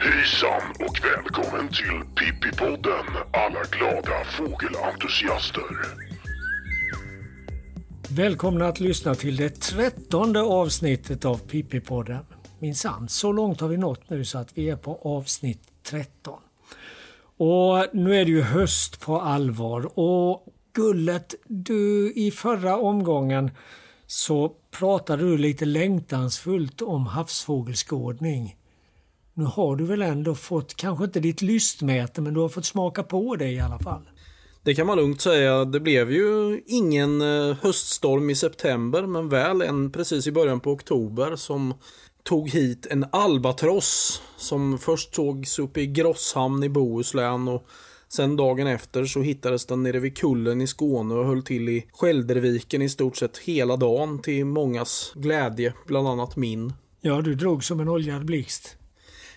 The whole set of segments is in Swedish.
Hejsan och välkommen till Pippipodden alla glada fågelentusiaster. Välkomna att lyssna till det trettonde avsnittet av Pippipodden. Minsann, så långt har vi nått nu så att vi är på avsnitt 13. Och nu är det ju höst på allvar och Gullet, du i förra omgången så pratade du lite längtansfullt om havsfågelskådning. Nu har du väl ändå fått, kanske inte ditt lystmäte, men du har fått smaka på det i alla fall. Det kan man lugnt säga. Det blev ju ingen eh, höststorm i september, men väl en precis i början på oktober som tog hit en albatross som först sågs uppe i Grosshamn i Bohuslän och sen dagen efter så hittades den nere vid kullen i Skåne och höll till i Skälderviken i stort sett hela dagen till mångas glädje, bland annat min. Ja, du drog som en oljad blixt.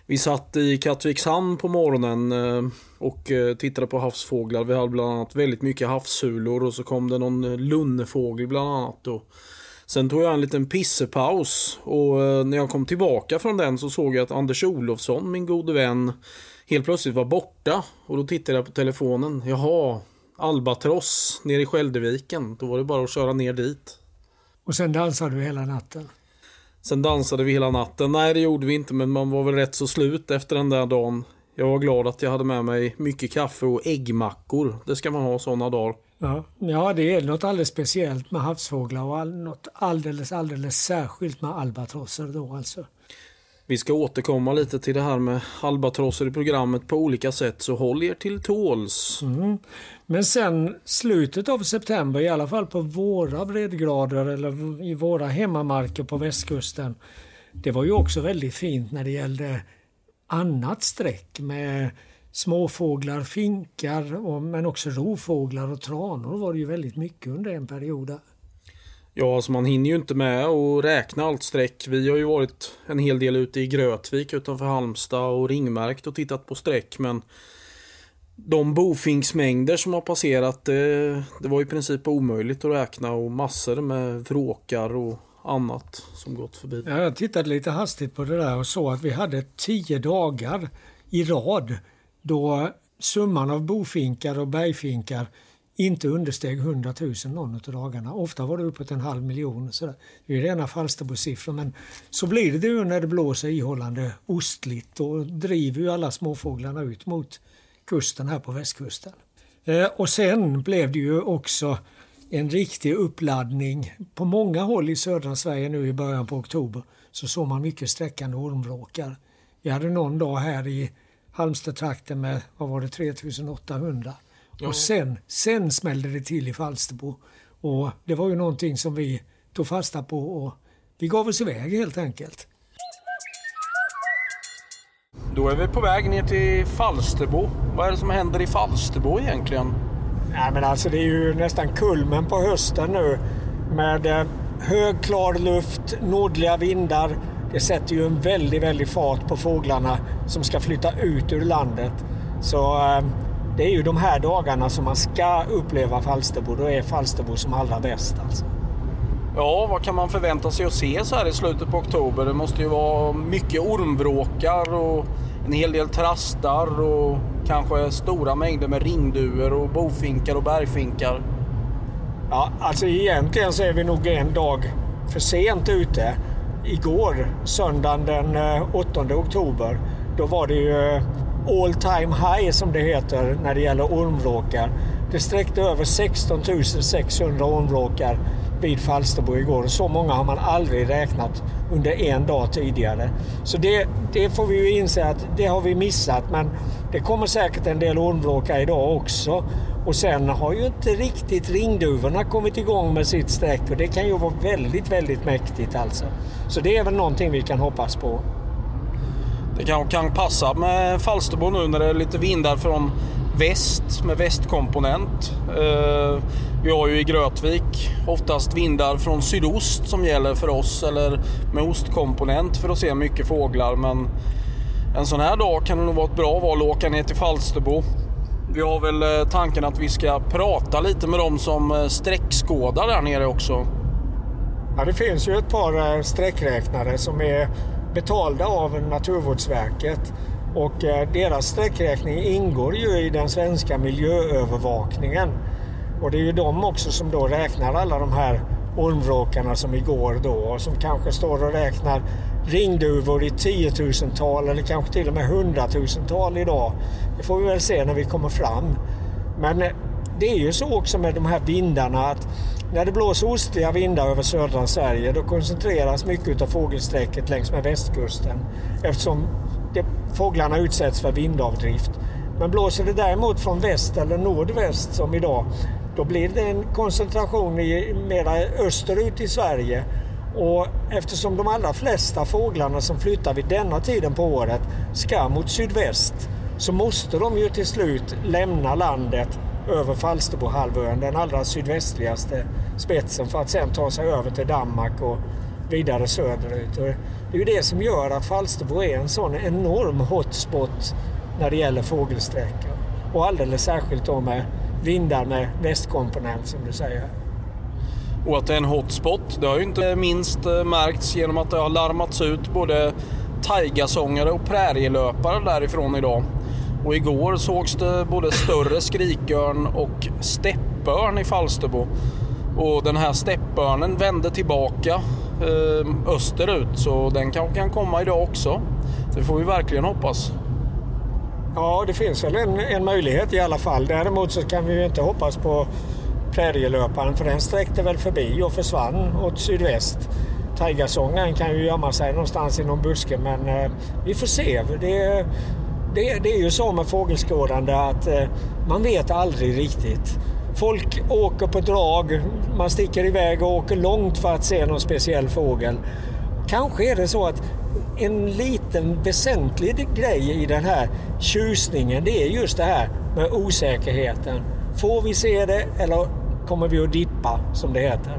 Vi satt i Kattvikshamn på morgonen eh, och eh, tittade på havsfåglar. Vi hade bland annat väldigt mycket havssulor och så kom det någon lunnefågel bland annat. Och sen tog jag en liten pissepaus och eh, när jag kom tillbaka från den så såg jag att Anders Olofsson, min gode vän, helt plötsligt var borta. Och då tittade jag på telefonen. Jaha, Albatross nere i Skälderviken. Då var det bara att köra ner dit. Och sen dansade du hela natten. Sen dansade vi hela natten. Nej, det gjorde vi inte, men man var väl rätt så slut efter den där dagen. Jag var glad att jag hade med mig mycket kaffe och äggmackor. Det ska man ha sådana dagar. Ja, ja det är något alldeles speciellt med havsfåglar och all, något alldeles, alldeles särskilt med albatrosser då alltså. Vi ska återkomma lite till det här med albatrosser i programmet på olika sätt, så håll er till tåls. Mm. Men sen slutet av september, i alla fall på våra breddgrader eller i våra hemmamarker på västkusten. Det var ju också väldigt fint när det gällde annat streck med småfåglar, finkar och, men också rovfåglar och tranor var det ju väldigt mycket under en period. Där. Ja, alltså man hinner ju inte med att räkna allt streck. Vi har ju varit en hel del ute i Grötvik utanför Halmstad och ringmärkt och tittat på streck men de bofinksmängder som har passerat det, det var i princip omöjligt att räkna och massor med vråkar och annat som gått förbi. Ja, jag tittade lite hastigt på det där och såg att vi hade tio dagar i rad då summan av bofinkar och bergfinkar inte understeg 100 000 någon av dagarna. Ofta var det uppåt en halv miljon. Så det är rena Falsterbosiffror. Men så blir det ju när det blåser ihållande ostligt. Då driver ju alla småfåglarna ut mot kusten här på västkusten. Eh, och sen blev det ju också en riktig uppladdning. På många håll i södra Sverige nu i början på oktober så såg man mycket sträckande ormvråkar. Vi hade någon dag här i Halmstad-trakten med, vad var det, 3800. Ja. Och sen, sen smällde det till i Falsterbo. Och det var ju någonting som vi tog fasta på och vi gav oss iväg helt enkelt. Då är vi på väg ner till Falsterbo. Vad är det som händer i Falsterbo egentligen? Ja, men alltså det är ju nästan kulmen på hösten nu med eh, hög klar luft, nordliga vindar. Det sätter ju en väldigt, väldigt fart på fåglarna som ska flytta ut ur landet. Så eh, det är ju de här dagarna som man ska uppleva Falsterbo. Då är Falsterbo som allra bäst alltså. Ja, vad kan man förvänta sig att se så här i slutet på oktober? Det måste ju vara mycket ormvråkar och en hel del trastar och kanske stora mängder med ringduvor och bofinkar och bergfinkar. Ja, alltså egentligen så är vi nog en dag för sent ute. Igår, söndagen den eh, 8 oktober, då var det ju eh, all time high som det heter när det gäller ormvråkar. Det sträckte över 16 600 ormvråkar vid Falsterbo igår. Så många har man aldrig räknat under en dag tidigare. Så det, det får vi ju inse att det har vi missat. Men det kommer säkert en del ormvråkar idag också. Och sen har ju inte riktigt ringduvorna kommit igång med sitt sträck och det kan ju vara väldigt, väldigt mäktigt alltså. Så det är väl någonting vi kan hoppas på. Det kan, kan passa med Falsterbo nu när det är lite vindar från väst med västkomponent. Eh, vi har ju i Grötvik oftast vindar från sydost som gäller för oss eller med ostkomponent för att se mycket fåglar. Men en sån här dag kan det nog vara ett bra val att åka ner till Falsterbo. Vi har väl eh, tanken att vi ska prata lite med dem som eh, sträckskådar där nere också. Ja, det finns ju ett par eh, sträckräknare som är betalda av Naturvårdsverket och eh, deras sträckräkning ingår ju i den svenska miljöövervakningen. Och det är ju de också som då räknar alla de här ormvråkarna som igår då och som kanske står och räknar ringduvor i tiotusental eller kanske till och med hundratusental idag. Det får vi väl se när vi kommer fram. Men eh, det är ju så också med de här vindarna att när det blåser ostliga vindar över södra Sverige då koncentreras mycket av fågelsträcket längs med västkusten eftersom det, fåglarna utsätts för vindavdrift. Men blåser det däremot från väst eller nordväst som idag då blir det en koncentration i, mera österut i Sverige och eftersom de allra flesta fåglarna som flyttar vid denna tiden på året ska mot sydväst så måste de ju till slut lämna landet över Falsterbohalvön, den allra sydvästligaste spetsen för att sen ta sig över till Danmark och vidare söderut. Och det är ju det som gör att Falsterbo är en sån enorm hotspot när det gäller fågelsträckor. Och alldeles särskilt då med vindar med västkomponent som du säger. Och att det är en hotspot, det har ju inte minst eh, märkts genom att det har larmats ut både taigasångare och prärielöpare därifrån idag. Och igår sågs det både större skrikörn och steppörn i Falsterbo. Och den här steppörnen vände tillbaka eh, österut så den kanske kan komma idag också. Det får vi verkligen hoppas. Ja, det finns väl en, en möjlighet i alla fall. Däremot så kan vi ju inte hoppas på prärielöparen för den sträckte väl förbi och försvann åt sydväst. Tigersångaren kan ju gömma sig någonstans i någon buske men eh, vi får se. Det, det, det, är ju så med fågelskådande att eh, man vet aldrig riktigt. Folk åker på drag, man sticker iväg och åker långt för att se någon speciell fågel. Kanske är det så att en liten väsentlig grej i den här tjusningen det är just det här med osäkerheten. Får vi se det eller kommer vi att dippa som det heter?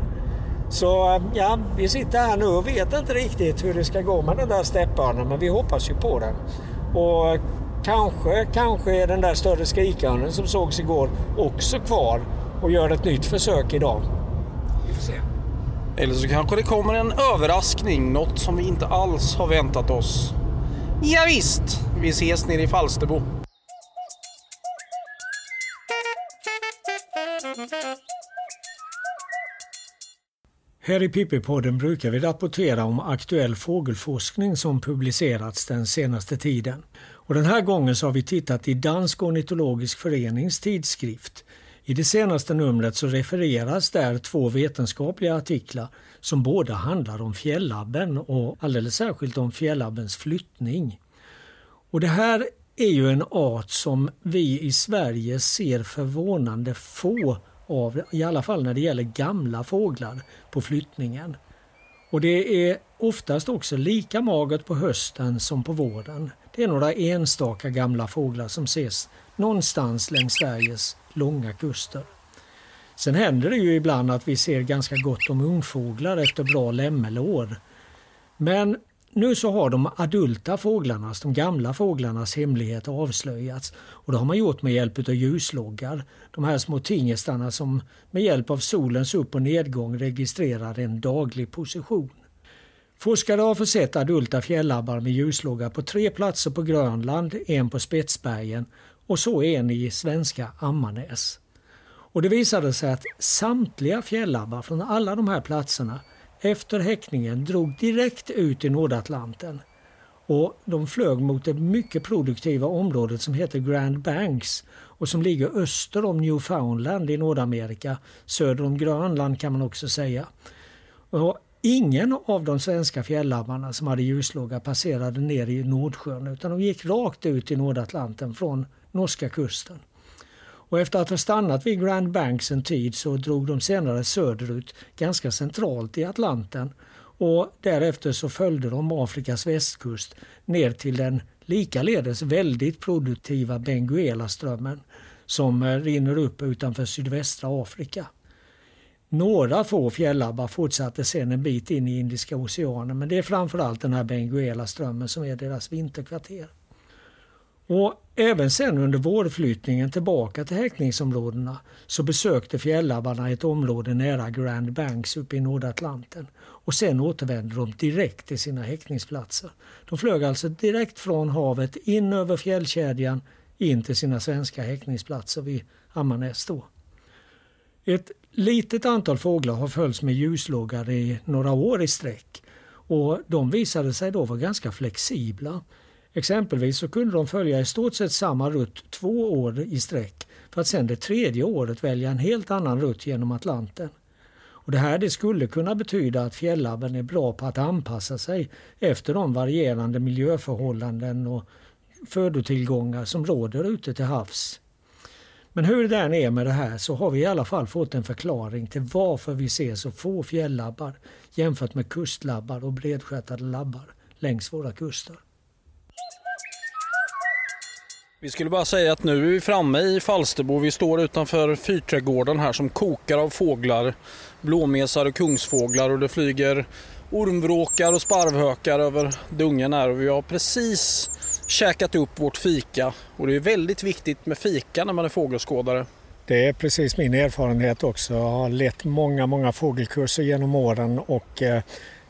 Så eh, ja, vi sitter här nu och vet inte riktigt hur det ska gå med den där steppörnen men vi hoppas ju på den. Och kanske, kanske är den där större skrikörnen som sågs igår också kvar och gör ett nytt försök idag. Vi får se. Eller så kanske det kommer en överraskning, något som vi inte alls har väntat oss. Ja, visst, vi ses nere i Falsterbo. Här i Pippi-podden brukar vi rapportera om aktuell fågelforskning som publicerats den senaste tiden. Och den här gången så har vi tittat i Dansk ornitologisk förenings tidskrift i det senaste numret så refereras där två vetenskapliga artiklar som båda handlar om fjällabben och alldeles särskilt om fjällabbens flyttning. Och det här är ju en art som vi i Sverige ser förvånande få av, i alla fall när det gäller gamla fåglar på flyttningen. Och det är oftast också lika magert på hösten som på våren. Det är några enstaka gamla fåglar som ses någonstans längs Sveriges långa kuster. Sen händer det ju ibland att vi ser ganska gott om ungfåglar efter bra lämmelår. Men nu så har de adulta fåglarnas, de gamla fåglarnas hemlighet avslöjats och det har man gjort med hjälp av ljusloggar. De här små tingestarna som med hjälp av solens upp och nedgång registrerar en daglig position. Forskare har försett adulta fjällabbar med ljuslåga på tre platser på Grönland, en på Spetsbergen och så en i svenska Ammarnäs. Och det visade sig att samtliga fjällabbar från alla de här platserna efter häckningen drog direkt ut i Nordatlanten. Och de flög mot det mycket produktiva området som heter Grand Banks och som ligger öster om Newfoundland i Nordamerika, söder om Grönland kan man också säga. Och ingen av de svenska fjällabbarna som hade ljuslåga passerade ner i Nordsjön utan de gick rakt ut i Nordatlanten från norska kusten. Och efter att ha stannat vid Grand Banks en tid så drog de senare söderut ganska centralt i Atlanten och därefter så följde de Afrikas västkust ner till den likaledes väldigt produktiva Benguela-strömmen som eh, rinner upp utanför sydvästra Afrika. Några få fjällabbar fortsatte sen en bit in i Indiska oceanen men det är framförallt den här Benguela-strömmen som är deras vinterkvarter. Och även sen under vårflyttningen tillbaka till häckningsområdena så besökte fjällabbarna ett område nära Grand Banks uppe i Nordatlanten och sen återvände de direkt till sina häckningsplatser. De flög alltså direkt från havet in över fjällkedjan in till sina svenska häckningsplatser vid Ammarnäs då. Ett litet antal fåglar har följts med ljuslågar i några år i sträck och de visade sig då vara ganska flexibla. Exempelvis så kunde de följa i stort sett samma rutt två år i sträck för att sedan det tredje året välja en helt annan rutt genom Atlanten. Och det här det skulle kunna betyda att fjällabben är bra på att anpassa sig efter de varierande miljöförhållanden och födotillgångar som råder ute till havs. Men hur det än är med det här så har vi i alla fall fått en förklaring till varför vi ser så få fjällabbar jämfört med kustlabbar och bredstjärtade labbar längs våra kuster. Vi skulle bara säga att nu är vi framme i Falsterbo. Vi står utanför fyrträdgården här som kokar av fåglar. Blåmesar och kungsfåglar och det flyger ormvråkar och sparvhökar över dungen här och vi har precis käkat upp vårt fika. Och det är väldigt viktigt med fika när man är fågelskådare. Det är precis min erfarenhet också. Jag har lett många, många fågelkurser genom åren och eh,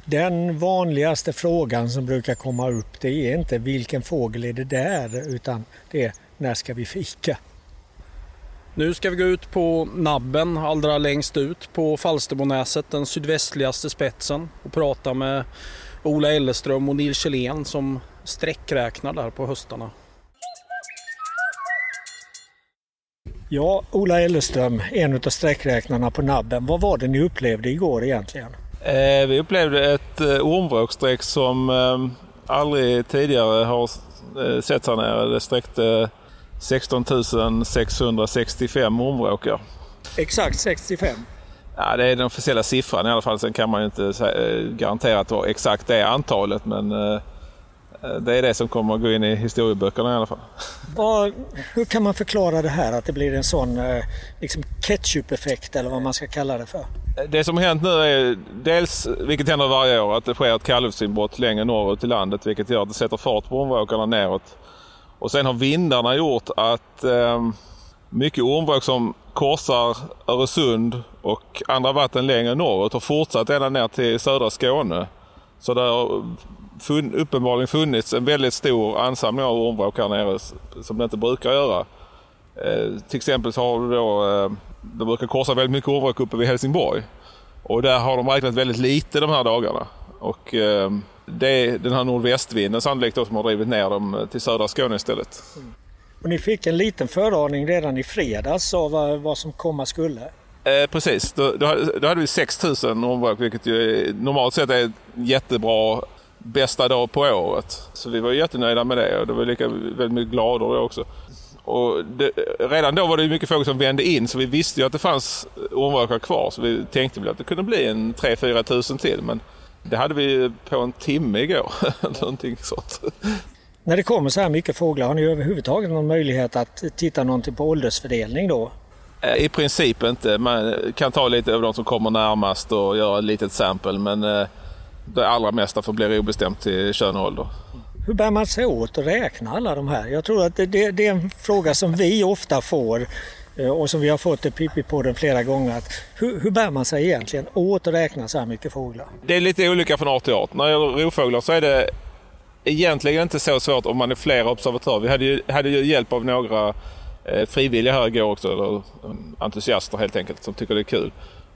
den vanligaste frågan som brukar komma upp det är inte vilken fågel är det där utan det är när ska vi fika? Nu ska vi gå ut på nabben allra längst ut på Falsterbonäset, den sydvästligaste spetsen och prata med Ola Elleström och Nils Kjellén som sträckräknar där på höstarna. Ja, Ola Elleström, en av sträckräknarna på nabben. Vad var det ni upplevde igår egentligen? Eh, vi upplevde ett eh, ormvråksträck som eh, aldrig tidigare har eh, sett här nere. Det sträckte 16 665 ormvråkar. Exakt 65? Ja, det är den officiella siffran i alla fall. Sen kan man ju inte eh, garantera att det var exakt det antalet. Men eh, det är det som kommer att gå in i historieböckerna i alla fall. Vad, hur kan man förklara det här att det blir en sån liksom ketchup-effekt eller vad man ska kalla det för? Det som har hänt nu är dels, vilket händer varje år, att det sker ett kalvsinbrott längre norrut i landet vilket gör att det sätter fart på ormvråkarna neråt. Och sen har vindarna gjort att eh, mycket ormvråk som korsar Öresund och andra vatten längre norrut har fortsatt ända ner till södra Skåne. Så det har fun uppenbarligen funnits en väldigt stor ansamling av ormvråk här nere som det inte brukar göra. Eh, till exempel så har du då eh, de brukar korsa väldigt mycket ormvråk uppe vid Helsingborg. Och där har de räknat väldigt lite de här dagarna. Och eh, det är den här nordvästvinden sannolikt då som har drivit ner dem till södra Skåne istället. Och ni fick en liten föraning redan i fredags av vad som komma skulle? Eh, precis, då, då, då, hade vi 6000 ormvråk vilket ju normalt sett är jättebra bästa dag på året. Så vi var jättenöjda med det och det var lika väldigt mycket gladare också. Och det, redan då var det mycket fågel som vände in så vi visste ju att det fanns ormvråkar kvar. Så vi tänkte väl att det kunde bli en 3-4 tusen till. Men det hade vi på en timme igår. Någonting sånt. När det kommer så här mycket fåglar, har ni överhuvudtaget någon möjlighet att titta någonting på åldersfördelning då? Eh, I princip inte. Man kan ta lite av de som kommer närmast och göra ett litet sample. Men eh, det allra mesta förblir obestämt till kön och ålder. Hur bär man sig åt att räkna alla de här? Jag tror att det, det, det är en fråga som vi ofta får eh, och som vi har fått i Pippi-podden flera gånger. Att hur, hur bär man sig egentligen åt att räkna så här mycket fåglar? Det är lite olika från art till art. När det gäller rovfåglar så är det egentligen inte så svårt om man är flera observatörer. Vi hade ju, hade ju hjälp av några eh, frivilliga här igår också, eller entusiaster helt enkelt, som tycker det är kul.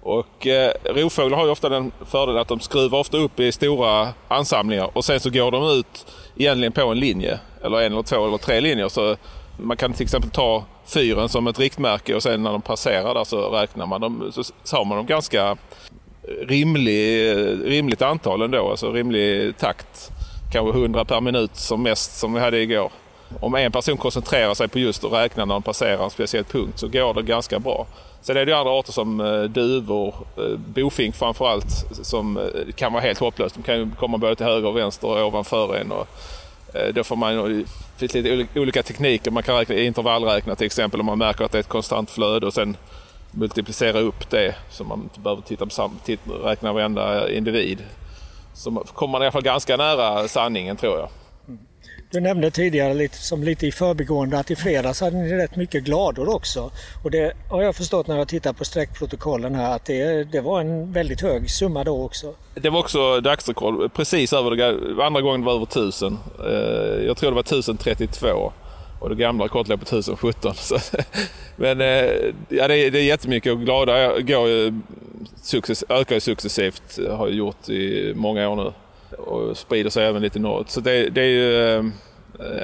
Och eh, rovfåglar har ju ofta den fördelen att de skruvar ofta upp i stora ansamlingar och sen så går de ut egentligen på en linje. Eller en eller två eller tre linjer. Så man kan till exempel ta fyren som ett riktmärke och sen när de passerar där så räknar man dem. Så, har man dem ganska eh, rimlig, eh, rimligt antal ändå. Alltså rimlig takt. Kanske 100 per minut som mest som vi hade igår. Om en person koncentrerar sig på just att räkna när de passerar en speciell punkt så går det ganska bra. Sen är det ju andra arter som eh, duvor, eh, bofink framförallt, som eh, kan vara helt hopplöst. De kan ju komma både till höger och vänster och ovanför en. Och då får man, det finns lite olika tekniker. Man kan räkna, intervallräkna till exempel om man märker att det är ett konstant flöde och sen multiplicera upp det så man inte behöver titta på sam, titta, räkna varenda individ. Så kommer man i alla fall ganska nära sanningen tror jag. Du nämnde tidigare lite, som lite i förbigående att i fredags hade ni rätt mycket glador också. Och det har jag förstått när jag tittar på sträckprotokollen här att det, det var en väldigt hög summa då också. Det var också dagsrekord, precis över det, andra gången var det över 1000. Eh, jag tror det var 1032 och det gamla rekordet låg på 1017. Så, men eh, ja, det, är, det är jättemycket och glada går ju success, ökar ju successivt, har ju gjort i många år nu och sprider sig även lite norrut. Så det, det är ju eh,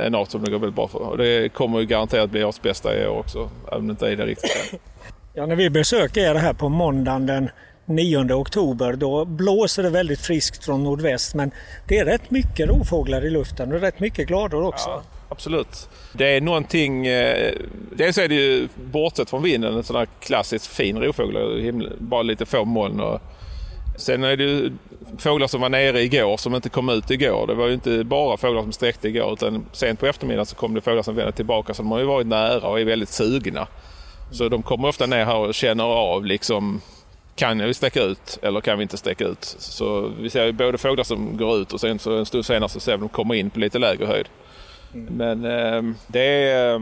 en art som det går väldigt bra för. Och det kommer ju garanterat bli årets bästa i år också, även om det inte är det riktigt. Ja, när vi besöker er här på måndagen den 9 oktober då blåser det väldigt friskt från nordväst men det är rätt mycket rovfåglar i luften och rätt mycket glador också. Ja, absolut. Det är någonting, eh, dels är det ju bortsett från vinden en sån här klassiskt fin rovfågel, bara lite få moln och Sen är det ju fåglar som var nere igår som inte kom ut igår. Det var ju inte bara fåglar som sträckte igår utan sent på eftermiddagen så kom det fåglar som vände tillbaka. Så de har ju varit nära och är väldigt sugna. Så de kommer ofta ner här och känner av liksom kan vi sträcka ut eller kan vi inte sträcka ut? Så vi ser ju både fåglar som går ut och sen så en stund senare så ser vi att de kommer in på lite lägre höjd. Mm. Men eh, det är... Eh,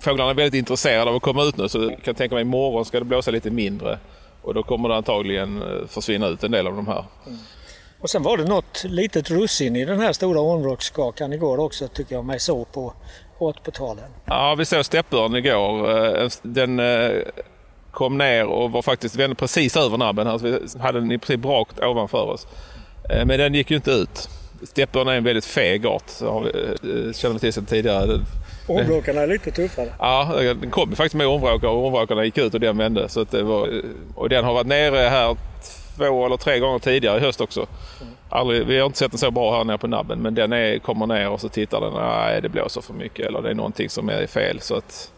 fåglarna är väldigt intresserade av att komma ut nu så jag kan tänka mig imorgon ska det blåsa lite mindre. Och då kommer det antagligen eh, försvinna ut en del av de här. Mm. Och sen var det något litet russin i den här stora ormvråkskakan igår också tycker jag mig så på åtpåtalen. Ja, vi såg steppörn igår. Eh, den eh, kom ner och var faktiskt vände precis över nabben. Alltså vi hade den i princip rakt ovanför oss. Men den gick ju inte ut. Steppörn är en väldigt feg art, känner vi till sedan tidigare. Ormvråkarna är lite tuffare. Ja, den kom faktiskt med ormvråkar och ormvråkarna gick ut och den vände. Så det var, och den har varit nere här två eller tre gånger tidigare i höst också. Aldrig, vi har inte sett den så bra här nere på nabben men den är, kommer ner och så tittar den. Nej, det blåser för mycket eller det är någonting som är fel. Så att,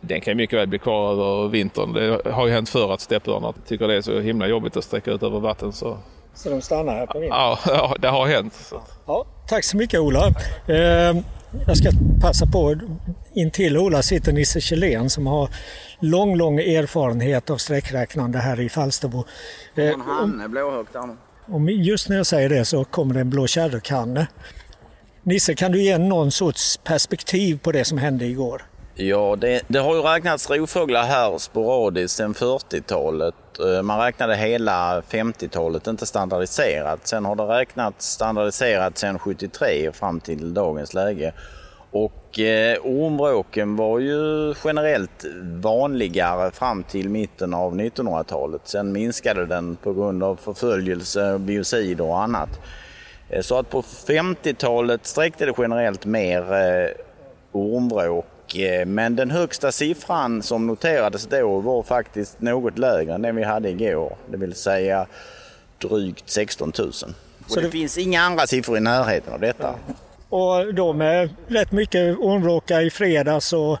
den kan mycket väl bli kvar över vintern. Det har ju hänt förr att steppörnar tycker det är så himla jobbigt att sträcka ut över vatten. Så, så de stannar här på vintern? Ja, ja det har hänt. Så. Ja, tack så mycket Ola. Eh, jag ska passa på, intill Ola sitter Nisse Kjellén som har lång, lång erfarenhet av sträckräknande här i Falsterbo. Eh, en hanne blåhögt Om just när jag säger det så kommer det en blå kärrkanne. Nisse, kan du ge någon sorts perspektiv på det som hände igår? Ja, det, det, har ju räknats rovfåglar här sporadiskt sedan 40-talet. Eh, man räknade hela 50-talet, inte standardiserat. Sen har det räknats standardiserat sedan 73 och fram till dagens läge. Och eh, ormvråken var ju generellt vanligare fram till mitten av 1900-talet. Sen minskade den på grund av förföljelse, biocider och annat. Eh, så att på 50-talet sträckte det generellt mer eh, ormvråk men den högsta siffran som noterades då var faktiskt något lägre än den vi hade igår. Det vill säga drygt 16 000. Och det, det finns inga andra siffror i närheten av detta. Och då med rätt mycket ormvråkar i fredags och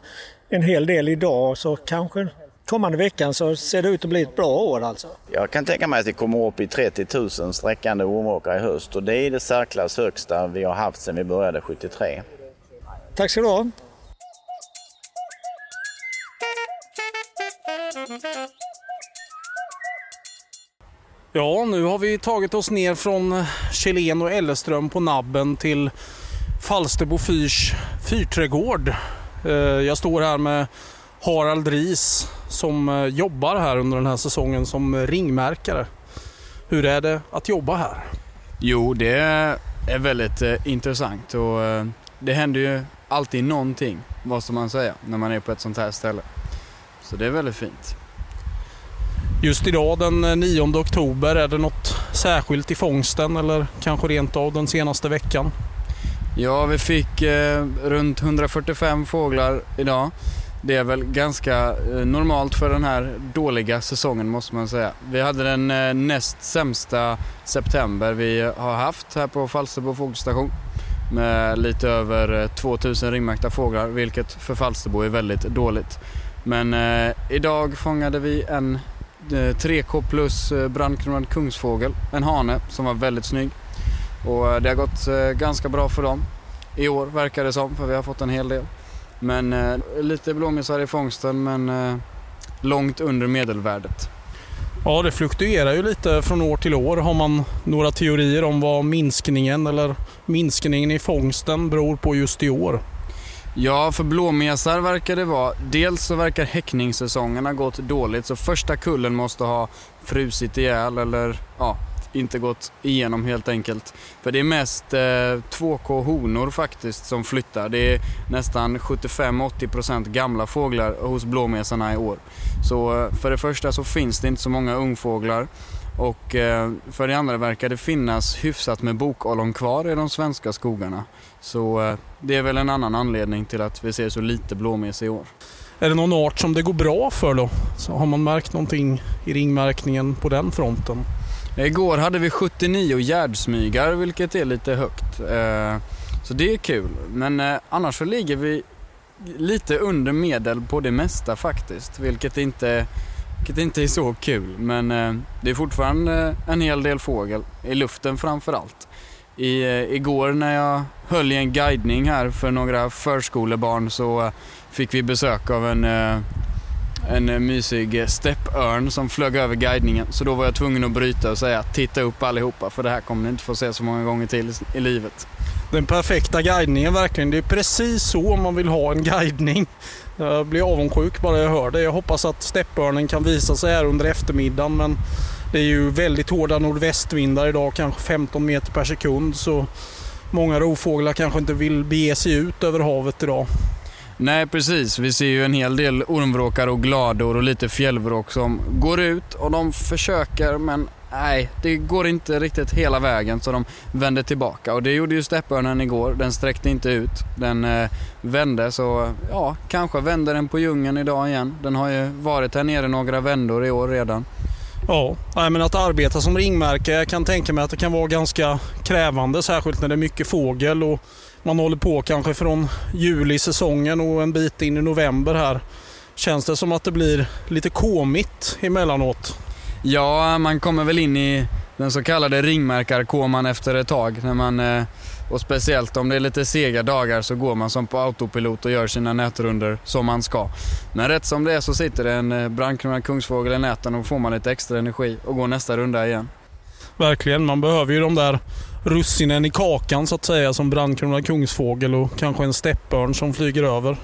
en hel del idag så kanske kommande veckan så ser det ut att bli ett bra år alltså? Jag kan tänka mig att det kommer upp i 30 000 sträckande ormvråkar i höst och det är det särklass högsta vi har haft sedan vi började 73. Tack ska du ha! Ja, nu har vi tagit oss ner från Kjellén och Elleström på Nabben till Falsterbo fyrs fyrträdgård. Eh, jag står här med Harald Ris som eh, jobbar här under den här säsongen som ringmärkare. Hur är det att jobba här? Jo, det är väldigt eh, intressant och det händer ju alltid någonting, ska man säga, när man är på ett sånt här ställe. Så det är väldigt fint. Just idag den eh, 9 oktober, är det något särskilt i fångsten eller kanske rent av den senaste veckan? Ja, vi fick eh, runt 145 fåglar idag. Det är väl ganska eh, normalt för den här dåliga säsongen måste man säga. Vi hade den eh, näst sämsta september vi har haft här på Falsterbo fågelstation med lite över eh, 2000 ringmärkta fåglar, vilket för Falsterbo är väldigt dåligt. Men eh, idag fångade vi en Eh, 3K plus eh, brandkronad kungsfågel, en hane som var väldigt snygg. Och eh, det har gått ganska bra för dem i år verkar det som, för vi har fått en hel del. Men lite blåmesar i fångsten men långt under medelvärdet. Ja, det fluktuerar ju lite från år till år. Har man några teorier om vad minskningen eller minskningen i fångsten beror på just i år? Ja, för blåmesar verkar det vara. Dels så verkar häckningssäsongen ha gått dåligt så första kullen måste ha frusit ihjäl eller ja, inte gått igenom helt enkelt. För det är mest eh, 2K honor faktiskt som flyttar. Det är nästan 75-80% gamla fåglar hos blåmesarna i år. Så eh, för det första så finns det inte så många ungfåglar. Och eh, för det andra verkar det finnas hyfsat med bokollon kvar i de svenska skogarna. Så eh, det är väl en annan anledning till att vi ser så lite blåmes i år. Är det någon art som det går bra för då? Så har man märkt någonting i ringmärkningen på den fronten? Igår hade vi 79 gärdsmygar vilket är lite högt. Eh, så det är kul. Men eh, annars så ligger vi lite under medel på det mesta faktiskt. Vilket inte, vilket inte är så kul. Men det är fortfarande en hel del fågel. I luften framför allt. I, eh, igår när jag höll i en guidning här för några förskolebarn så fick vi besök av en eh, en eh, mysig steppörn som flög över guidningen. Så då var jag tvungen att bryta och säga titta upp allihopa för det här kommer ni inte få se så många gånger till i livet. Den perfekta guidningen verkligen. Det är precis så man vill ha en guidning. Jag blir avundsjuk bara jag hör det. Jag hoppas att steppörnen kan visa sig här under eftermiddagen men det är ju väldigt hårda nordvästvindar idag, kanske 15 meter per sekund. Så många rovfåglar kanske inte vill bege sig ut över havet idag. Nej precis, vi ser ju en hel del ormvråkar och glador och lite fjällvråk som går ut och de försöker men nej, det går inte riktigt hela vägen så de vänder tillbaka. Och det gjorde ju steppörnen igår, den sträckte inte ut. Den eh, vände så ja, kanske vänder den på djungeln idag igen. Den har ju varit här nere några vändor i år redan. Ja, men att arbeta som ringmärke, jag kan tänka mig att det kan vara ganska krävande, särskilt när det är mycket fågel och man håller på kanske från juli säsongen och en bit in i november här. Känns det som att det blir lite komigt emellanåt? Ja, man kommer väl in i den så kallade ringmärkarkoman efter ett tag. När man, eh, och speciellt om det är lite sega dagar så går man som på autopilot och gör sina nätrunder som man ska. Men rätt som det är så sitter det en eh, Brandkrona brandkronad kungsfågel i näten och får man lite extra energi och går nästa runda igen. Verkligen, man behöver ju de där russinen i kakan så att säga som brandkronad kungsfågel och kanske en steppörn som flyger över.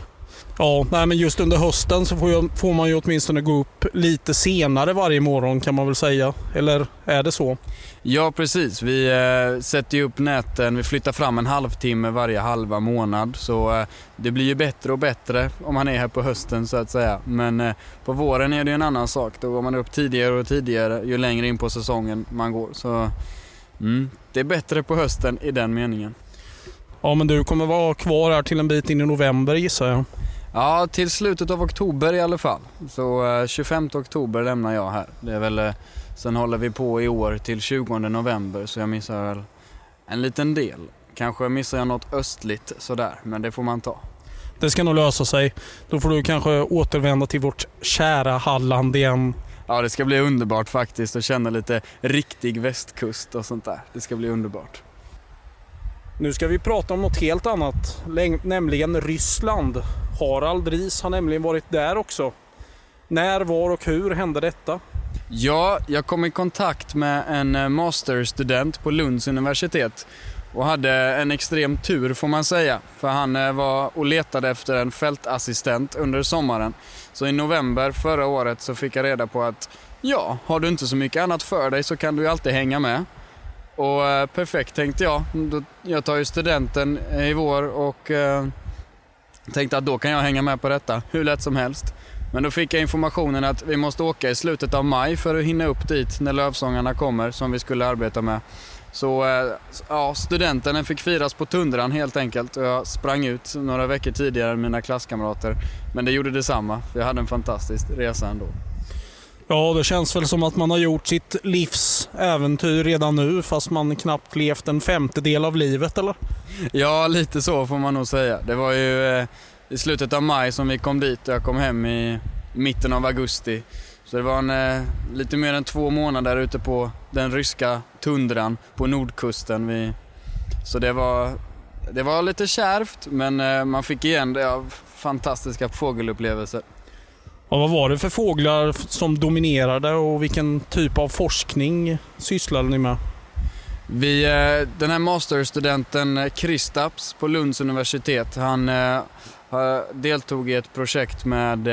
Ja, nej, men just under hösten så får, jag, får, man ju åtminstone gå upp lite senare varje morgon kan man väl säga. Eller är det så? Ja precis, vi eh, sätter ju upp näten, vi flyttar fram en halvtimme varje halva månad. Så eh, det blir ju bättre och bättre om man är här på hösten så att säga. Men eh, på våren är det en annan sak. Då går man upp tidigare och tidigare ju längre in på säsongen man går. Så Mm. Det är bättre på hösten i den meningen. Ja, men du kommer vara kvar här till en bit in i november gissar jag? Ja, till slutet av oktober i alla fall. Så 25 eh, oktober lämnar jag här. Det är väl, eh, sen håller vi på i år till 20 november så jag missar väl en liten del. Kanske missar jag något östligt sådär, men det får man ta. Det ska nog lösa sig. Då får du kanske återvända till vårt kära Halland igen Ja, det ska bli underbart faktiskt att känna lite riktig västkust och sånt där. Det ska bli underbart. Nu ska vi prata om något helt annat, nämligen Ryssland. Harald Ries har nämligen varit där också. När, var och hur hände detta? Ja, jag kom i kontakt med en eh, masterstudent på Lunds universitet och hade en extrem tur får man säga. För han eh, var och letade efter en fältassistent under sommaren. Så i november förra året så fick jag reda på att ja, har du inte så mycket annat för dig så kan du ju alltid hänga med. Och eh, perfekt tänkte jag. Jag tar ju studenten i vår och eh, tänkte att då kan jag hänga med på detta hur lätt som helst. Men då fick jag informationen att vi måste åka i slutet av maj för att hinna upp dit när lövsångarna kommer som vi skulle arbeta med. Så eh, ja, studenten fick firas på tundran helt enkelt och jag sprang ut några veckor tidigare än mina klasskamrater. Men det gjorde detsamma, för jag hade en fantastisk resa ändå. Ja, det känns väl som att man har gjort sitt livs äventyr redan nu fast man knappt levt en femtedel av livet, eller? Ja, lite så får man nog säga. Det var ju eh, i slutet av maj som vi kom dit och jag kom hem i mitten av augusti. Så det var en, eh, lite mer än två månader ute på den ryska tundran på nordkusten. Vi, så det var, det var lite kärvt men eh, man fick igen det av fantastiska fågelupplevelser. Och vad var det för fåglar som dominerade och vilken typ av forskning sysslade ni med? Vi, eh, den här masterstudenten eh, Kristaps på Lunds universitet, han eh, deltog i ett projekt med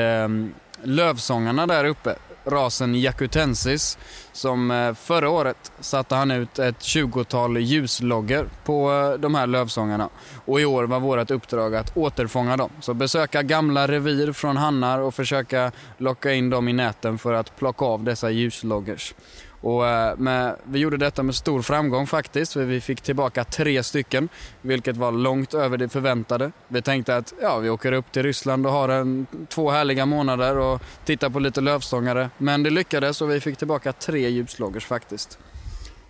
lövsångarna där uppe, rasen jacutensis, som eh, förra året satte han ut ett 20-tal ljuslogger på eh, de här lövsångarna. Och i år var vårt uppdrag att återfånga dem. Så besöka gamla revir från hannar och försöka locka in dem i näten för att plocka av dessa ljusloggers. Och eh, med, vi gjorde detta med stor framgång faktiskt, för vi fick tillbaka tre stycken, vilket var långt över det förväntade. Vi tänkte att ja, vi åker upp till Ryssland och har en, två härliga månader och tittar på lite lövstångare. Men det lyckades och vi fick tillbaka tre ljusloggers faktiskt.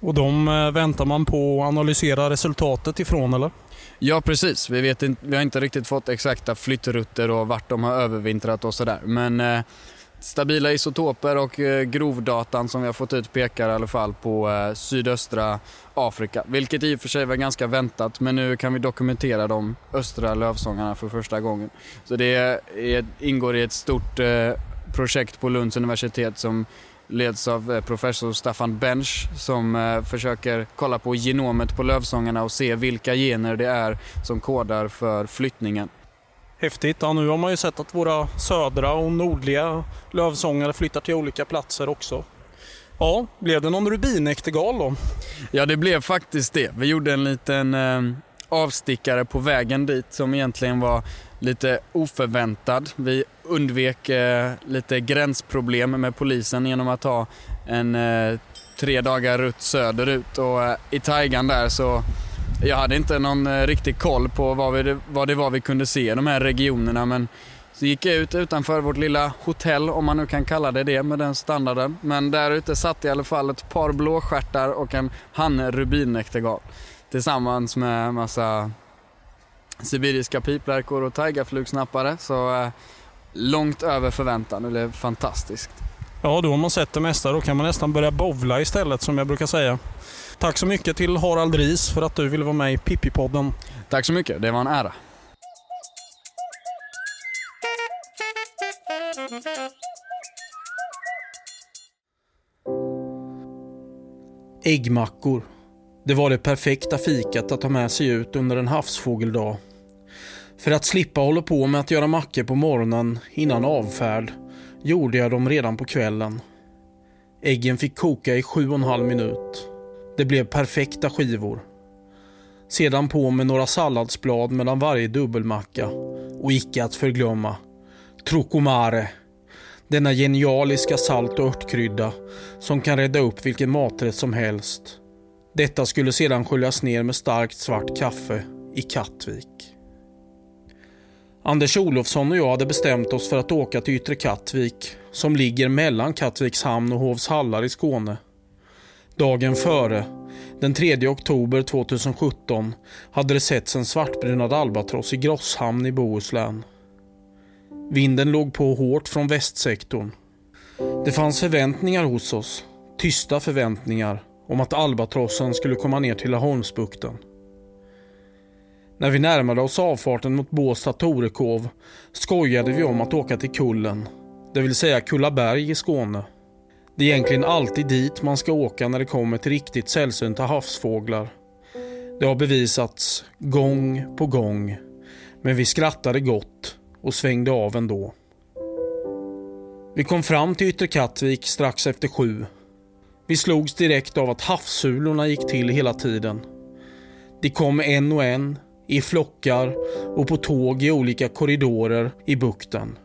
Och de eh, väntar man på att analysera resultatet ifrån eller? Ja precis, vi, vet inte, vi har inte riktigt fått exakta flyttrutter och vart de har övervintrat och sådär. Men eh, stabila isotoper och eh, grovdatan som vi har fått ut pekar i alla fall på eh, sydöstra Afrika. Vilket i och för sig var ganska väntat men nu kan vi dokumentera de östra lövsångarna för första gången. Så det är, ingår i ett stort eh, projekt på Lunds universitet som leds av professor Staffan Bench som försöker kolla på genomet på lövsångarna och se vilka gener det är som kodar för flyttningen. Häftigt. Ja, nu har man ju sett att våra södra och nordliga lövsångare flyttar till olika platser också. Ja, blev det någon rubinäktergal då? Ja, det blev faktiskt det. Vi gjorde en liten eh, avstickare på vägen dit som egentligen var lite oförväntad. Vi undvek eh, lite gränsproblem med polisen genom att ha en eh, tre dagar rutt söderut och eh, i taigan där så jag hade inte någon eh, riktig koll på vad, vi, vad det var vi kunde se i de här regionerna men så gick jag ut utanför vårt lilla hotell, om man nu kan kalla det det med den standarden. Men där ute satt i alla fall ett par blåstjärtar och en hanne rubinäktergal. Tillsammans med massa sibiriska piplärkor och taigaflugsnappare. Så eh, långt över förväntan. Det blev fantastiskt. Ja, då har man sett det mesta. Då kan man nästan börja bovla istället som jag brukar säga. Tack så mycket till Harald Ris för att du ville vara med i Pippi-podden. Tack så mycket, det var en ära. Äggmackor. Det var det perfekta fikat att ta med sig ut under en havsfågeldag. För att slippa hålla på med att göra mackor på morgonen innan avfärd gjorde jag dem redan på kvällen. Äggen fick koka i sju och en halv minut. Det blev perfekta skivor. Sedan på med några salladsblad mellan varje dubbelmacka. Och icke att förglömma, Trocomare. Denna genialiska salt och örtkrydda som kan rädda upp vilken maträtt som helst. Detta skulle sedan sköljas ner med starkt svart kaffe i Kattvik. Anders Olofsson och jag hade bestämt oss för att åka till Yttre Kattvik som ligger mellan Kattviks hamn och Hovshallar i Skåne. Dagen före, den 3 oktober 2017, hade det setts en svartbrunad albatross i Grosshamn i Bohuslän. Vinden låg på hårt från västsektorn. Det fanns förväntningar hos oss, tysta förväntningar, om att albatrossen skulle komma ner till Laholmsbukten. När vi närmade oss avfarten mot Båstad Torekov skojade vi om att åka till Kullen, det vill säga Kullaberg i Skåne. Det är egentligen alltid dit man ska åka när det kommer till riktigt sällsynta havsfåglar. Det har bevisats gång på gång. Men vi skrattade gott och svängde av ändå. Vi kom fram till Yttre Kattvik strax efter sju. Vi slogs direkt av att havssulorna gick till hela tiden. De kom en och en, i flockar och på tåg i olika korridorer i bukten.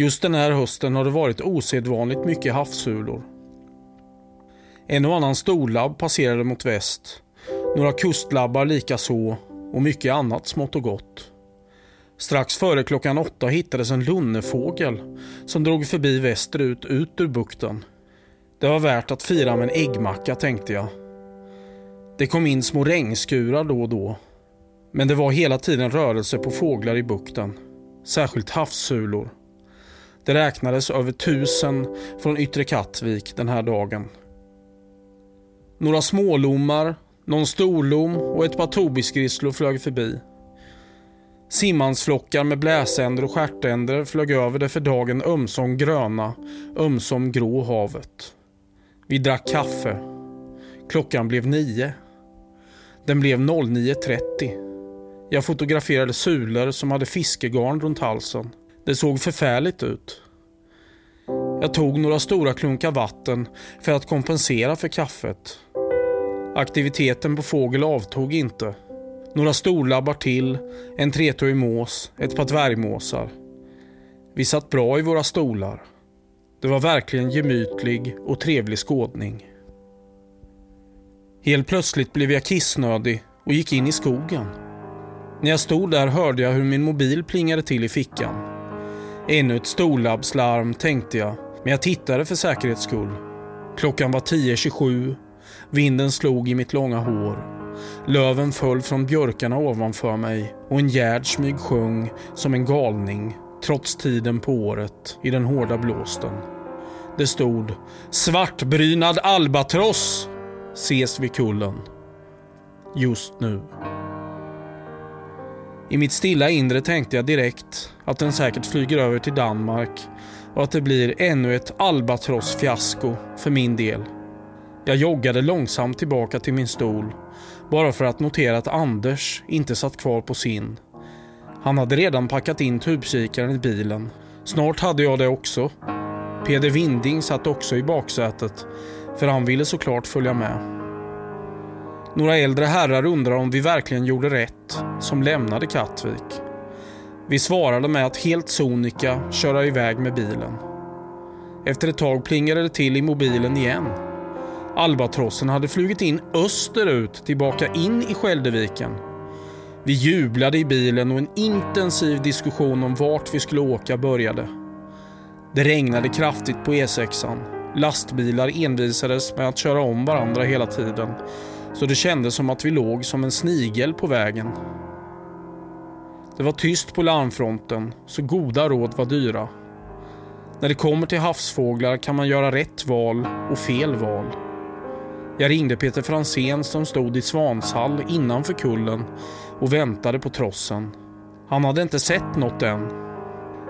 Just den här hösten har det varit osedvanligt mycket havssulor. En och annan storlabb passerade mot väst. Några kustlabbar likaså och mycket annat smått och gott. Strax före klockan åtta hittades en lunnefågel som drog förbi västerut ut ur bukten. Det var värt att fira med en äggmacka tänkte jag. Det kom in små regnskurar då och då. Men det var hela tiden rörelse på fåglar i bukten. Särskilt havssulor. Det räknades över tusen från Yttre Kattvik den här dagen. Några smålommar, någon storlom och ett par tobisgrisslor flög förbi. Simmansflockar med bläsänder och stjärtänder flög över det för dagen ömsom gröna, ömsom grå havet. Vi drack kaffe. Klockan blev nio. Den blev 09.30. Jag fotograferade sulor som hade fiskegarn runt halsen. Det såg förfärligt ut. Jag tog några stora klunkar vatten för att kompensera för kaffet. Aktiviteten på fågel avtog inte. Några storlabbar till, en tretåig mås, ett par dvärgmåsar. Vi satt bra i våra stolar. Det var verkligen gemytlig och trevlig skådning. Helt plötsligt blev jag kissnödig och gick in i skogen. När jag stod där hörde jag hur min mobil plingade till i fickan. Ännu ett storlabbslarm tänkte jag, men jag tittade för säkerhets skull. Klockan var 10.27. Vinden slog i mitt långa hår. Löven föll från björkarna ovanför mig och en gärdsmyg sjöng som en galning trots tiden på året i den hårda blåsten. Det stod “Svartbrynad albatross” ses vid kullen. Just nu. I mitt stilla inre tänkte jag direkt att den säkert flyger över till Danmark och att det blir ännu ett albatrossfiasko för min del. Jag joggade långsamt tillbaka till min stol bara för att notera att Anders inte satt kvar på sin. Han hade redan packat in tubkikaren i bilen. Snart hade jag det också. Peder Winding satt också i baksätet för han ville såklart följa med. Några äldre herrar undrar om vi verkligen gjorde rätt som lämnade Kattvik. Vi svarade med att helt sonika köra iväg med bilen. Efter ett tag plingade det till i mobilen igen. Albatrossen hade flugit in österut tillbaka in i Skälderviken. Vi jublade i bilen och en intensiv diskussion om vart vi skulle åka började. Det regnade kraftigt på E6an. Lastbilar envisades med att köra om varandra hela tiden så det kändes som att vi låg som en snigel på vägen. Det var tyst på larmfronten, så goda råd var dyra. När det kommer till havsfåglar kan man göra rätt val och fel val. Jag ringde Peter Fransén som stod i Svanshall innanför kullen och väntade på trossen. Han hade inte sett något än.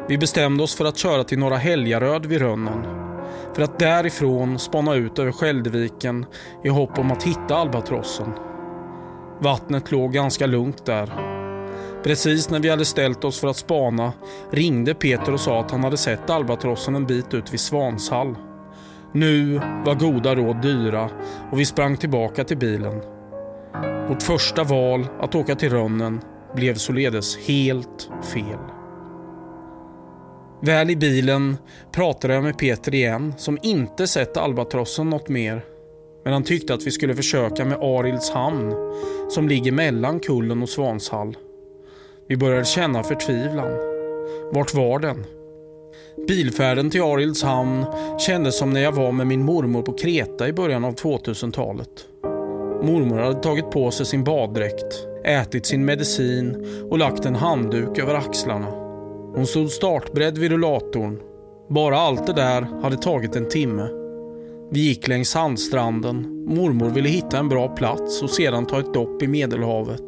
Vi bestämde oss för att köra till Norra Helgaröd vid Rönnen. För att därifrån spana ut över Skälderviken i hopp om att hitta albatrossen. Vattnet låg ganska lugnt där. Precis när vi hade ställt oss för att spana ringde Peter och sa att han hade sett albatrossen en bit ut vid Svanshall. Nu var goda råd dyra och vi sprang tillbaka till bilen. Vårt första val att åka till Rönnen blev således helt fel. Väl i bilen pratade jag med Peter igen som inte sett albatrossen något mer. Men han tyckte att vi skulle försöka med Arilds hamn som ligger mellan kullen och Svanshall. Vi började känna förtvivlan. Vart var den? Bilfärden till Arilds hamn kändes som när jag var med min mormor på Kreta i början av 2000-talet. Mormor hade tagit på sig sin baddräkt, ätit sin medicin och lagt en handduk över axlarna. Hon stod startberedd vid rullatorn. Bara allt det där hade tagit en timme. Vi gick längs sandstranden. Mormor ville hitta en bra plats och sedan ta ett dopp i Medelhavet.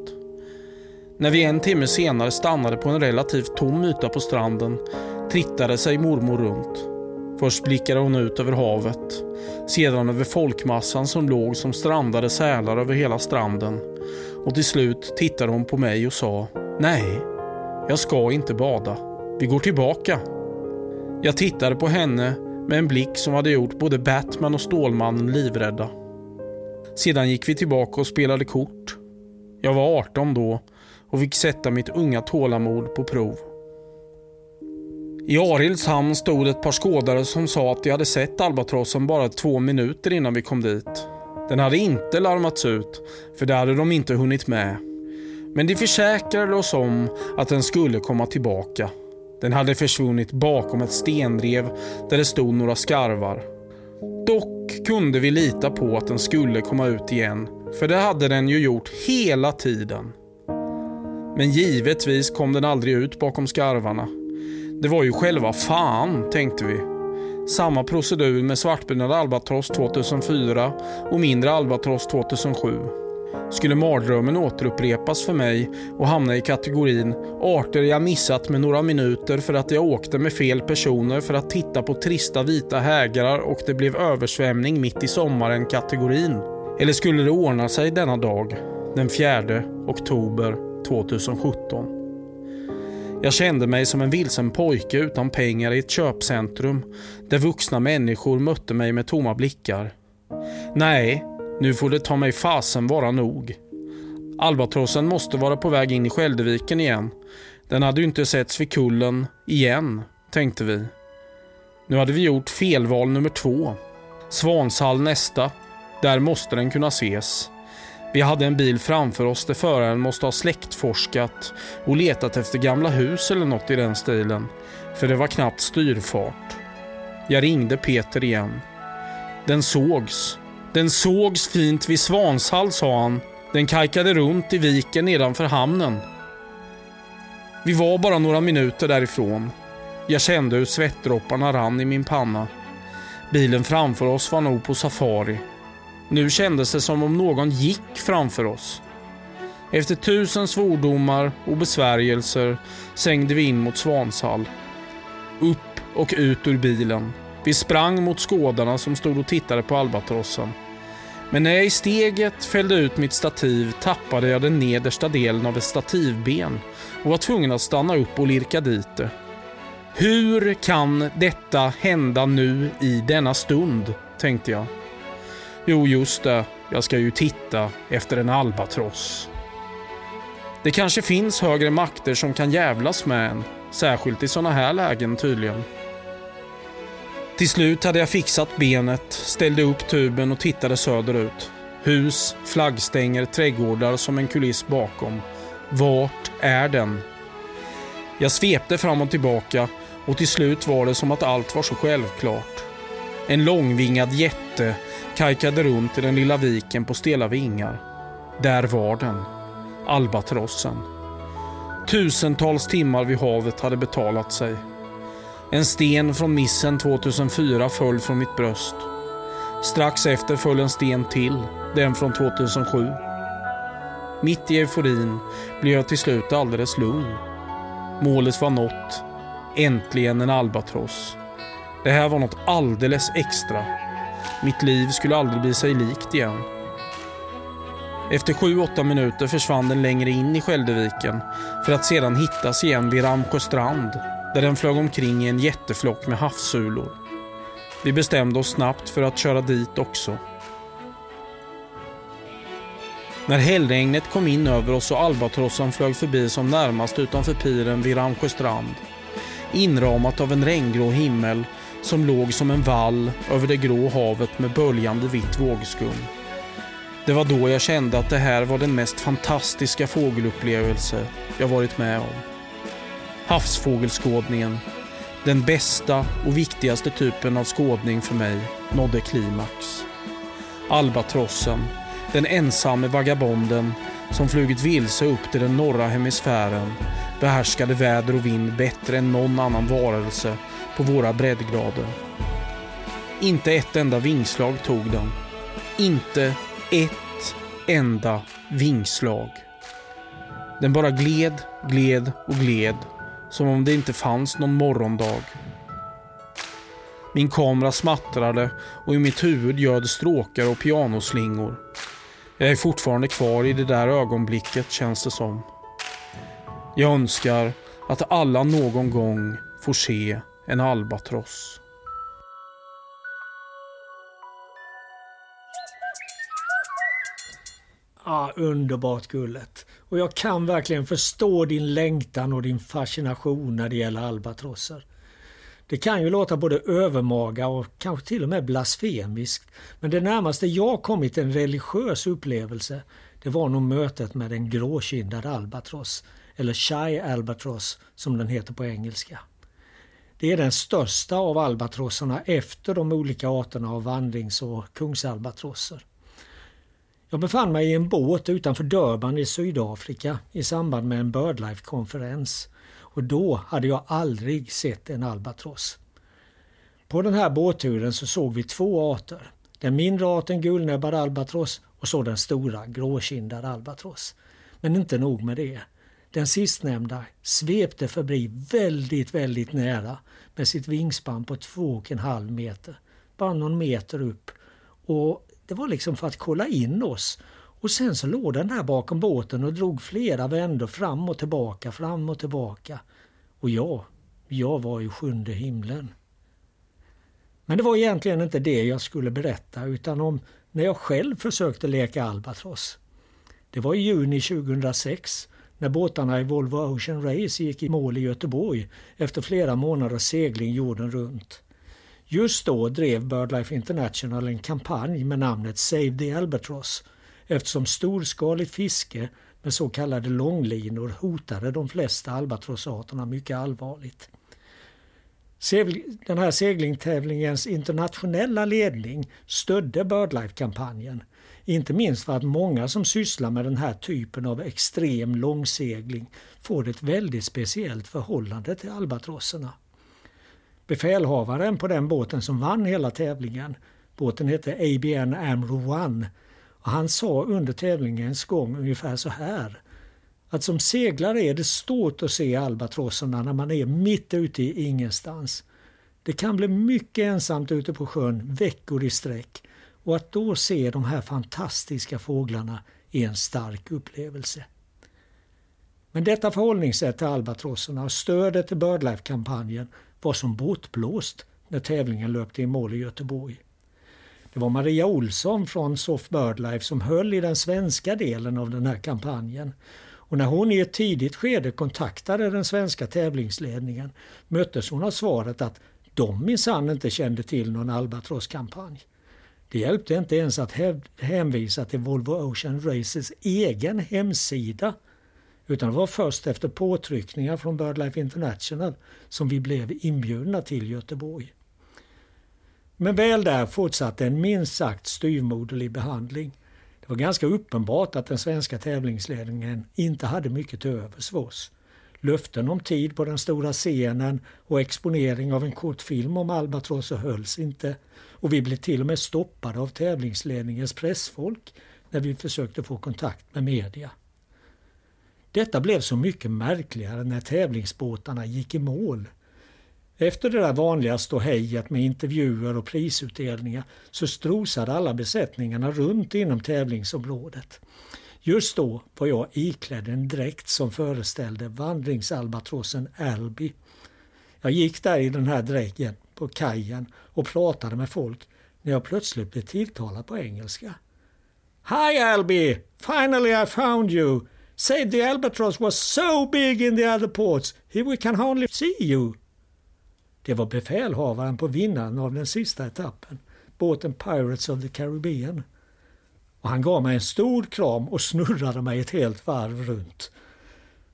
När vi en timme senare stannade på en relativt tom yta på stranden trittade sig mormor runt. Först blickade hon ut över havet, sedan över folkmassan som låg som strandade sälar över hela stranden och till slut tittade hon på mig och sa Nej, jag ska inte bada. Vi går tillbaka. Jag tittade på henne med en blick som hade gjort både Batman och Stålmannen livrädda. Sedan gick vi tillbaka och spelade kort. Jag var 18 då och fick sätta mitt unga tålamod på prov. I Arilds hamn stod ett par skådare som sa att de hade sett albatrossen bara två minuter innan vi kom dit. Den hade inte larmats ut, för det hade de inte hunnit med. Men de försäkrade oss om att den skulle komma tillbaka. Den hade försvunnit bakom ett stenrev där det stod några skarvar. Dock kunde vi lita på att den skulle komma ut igen, för det hade den ju gjort hela tiden. Men givetvis kom den aldrig ut bakom skarvarna. Det var ju själva fan, tänkte vi. Samma procedur med svartbrynad albatross 2004 och mindre albatross 2007. Skulle mardrömmen återupprepas för mig och hamna i kategorin arter jag missat med några minuter för att jag åkte med fel personer för att titta på trista vita hägrar och det blev översvämning mitt i sommaren kategorin. Eller skulle det ordna sig denna dag, den 4 oktober 2017? Jag kände mig som en vilsen pojke utan pengar i ett köpcentrum där vuxna människor mötte mig med tomma blickar. Nej, nu får det ta mig fasen vara nog. Albatrossen måste vara på väg in i Skälderviken igen. Den hade ju inte setts vid kullen igen, tänkte vi. Nu hade vi gjort felval nummer två. Svanshall nästa. Där måste den kunna ses. Vi hade en bil framför oss där föraren måste ha släktforskat och letat efter gamla hus eller något i den stilen. För det var knappt styrfart. Jag ringde Peter igen. Den sågs. Den sågs fint vid Svanshall, sa han. Den kajkade runt i viken nedanför hamnen. Vi var bara några minuter därifrån. Jag kände hur svettdropparna rann i min panna. Bilen framför oss var nog på safari. Nu kändes det som om någon gick framför oss. Efter tusen svordomar och besvärjelser sängde vi in mot Svanshall. Upp och ut ur bilen. Vi sprang mot skådarna som stod och tittade på albatrossen. Men när jag i steget fällde ut mitt stativ tappade jag den nedersta delen av ett stativben och var tvungen att stanna upp och lirka dit det. Hur kan detta hända nu i denna stund? tänkte jag. Jo, just det. Jag ska ju titta efter en albatross. Det kanske finns högre makter som kan jävlas med en. Särskilt i sådana här lägen tydligen. Till slut hade jag fixat benet, ställde upp tuben och tittade söderut. Hus, flaggstänger, trädgårdar som en kuliss bakom. Vart är den? Jag svepte fram och tillbaka och till slut var det som att allt var så självklart. En långvingad jätte kajkade runt i den lilla viken på stela vingar. Där var den. Albatrossen. Tusentals timmar vid havet hade betalat sig. En sten från missen 2004 föll från mitt bröst. Strax efter föll en sten till, den från 2007. Mitt i euforin blev jag till slut alldeles lugn. Målet var nått. Äntligen en albatross. Det här var något alldeles extra. Mitt liv skulle aldrig bli sig likt igen. Efter 7-8 minuter försvann den längre in i Skälderviken för att sedan hittas igen vid Ramsjö strand där den flög omkring i en jätteflock med havssulor. Vi bestämde oss snabbt för att köra dit också. När hällregnet kom in över oss och albatrossen flög förbi som närmast utanför piren vid Ramsjöstrand, inramat av en regngrå himmel som låg som en vall över det grå havet med böljande vitt vågskum. Det var då jag kände att det här var den mest fantastiska fågelupplevelse jag varit med om. Havsfågelskådningen, den bästa och viktigaste typen av skådning för mig, nådde klimax. Albatrossen, den ensamme vagabonden som flugit vilse upp till den norra hemisfären, behärskade väder och vind bättre än någon annan varelse på våra breddgrader. Inte ett enda vingslag tog den. Inte ett enda vingslag. Den bara gled, gled och gled som om det inte fanns någon morgondag. Min kamera smattrade och i mitt huvud göd stråkar och pianoslingor. Jag är fortfarande kvar i det där ögonblicket känns det som. Jag önskar att alla någon gång får se en albatross. Ah, underbart Gullet. Och jag kan verkligen förstå din längtan och din fascination när det gäller albatrosser. Det kan ju låta både övermaga och kanske till och med blasfemiskt. Men det närmaste jag kommit en religiös upplevelse det var nog mötet med en gråkindad albatross, eller Shy albatross som den heter på engelska. Det är den största av albatrosserna efter de olika arterna av vandrings och kungsalbatrosser. Jag befann mig i en båt utanför Durban i Sydafrika i samband med en Birdlife-konferens och då hade jag aldrig sett en albatross. På den här båtturen så såg vi två arter. Den mindre arten gulnäbbad albatross och så den stora gråkindad albatross. Men inte nog med det. Den sistnämnda svepte förbi väldigt, väldigt nära med sitt vingspann på 2,5 meter. Bara någon meter upp. Och det var liksom för att kolla in oss. Och sen så låg den där bakom båten och drog flera vändor fram och tillbaka, fram och tillbaka. Och jag, jag var i sjunde himlen. Men det var egentligen inte det jag skulle berätta utan om när jag själv försökte leka albatross. Det var i juni 2006 när båtarna i Volvo Ocean Race gick i mål i Göteborg efter flera månaders segling jorden runt. Just då drev BirdLife International en kampanj med namnet Save the Albatross eftersom storskaligt fiske med så kallade långlinor hotade de flesta albatrossarterna mycket allvarligt. Den här seglingstävlingens internationella ledning stödde BirdLife-kampanjen. Inte minst för att många som sysslar med den här typen av extrem långsegling får ett väldigt speciellt förhållande till albatrosserna. Befälhavaren på den båten som vann hela tävlingen, båten hette ABN Amro One, och han sa under tävlingens gång ungefär så här att som seglare är det stort att se albatrosserna när man är mitt ute i ingenstans. Det kan bli mycket ensamt ute på sjön veckor i sträck och att då se de här fantastiska fåglarna är en stark upplevelse. Men detta förhållningssätt till albatrosserna och stödet till BirdLife-kampanjen var som bortblåst när tävlingen löpte i mål i Göteborg. Det var Maria Olsson från Soft BirdLife som höll i den svenska delen av den här kampanjen och när hon i ett tidigt skede kontaktade den svenska tävlingsledningen möttes hon av svaret att de minsann inte kände till någon albatrosskampanj. Det hjälpte inte ens att hänvisa till Volvo Ocean Races egen hemsida utan det var först efter påtryckningar från BirdLife International som vi blev inbjudna till Göteborg. Men väl där fortsatte en minst sagt styvmoderlig behandling. Det var ganska uppenbart att den svenska tävlingsledningen inte hade mycket till övers för oss. Löften om tid på den stora scenen och exponering av en kortfilm om Albatross hölls inte och vi blev till och med stoppade av tävlingsledningens pressfolk när vi försökte få kontakt med media. Detta blev så mycket märkligare när tävlingsbåtarna gick i mål. Efter det där vanliga ståhejet med intervjuer och prisutdelningar så strosade alla besättningarna runt inom tävlingsområdet. Just då var jag iklädd en dräkt som föreställde vandringsalbatrossen Albi. Jag gick där i den här dräkten på kajen och pratade med folk när jag plötsligt blev tilltalad på engelska. Hi Albi! Finally I found you! Save the Albatross was so big in the other ports, here we can hardly see you. Det var befälhavaren på vinnaren av den sista etappen, båten Pirates of the Caribbean. Och han gav mig en stor kram och snurrade mig ett helt varv runt.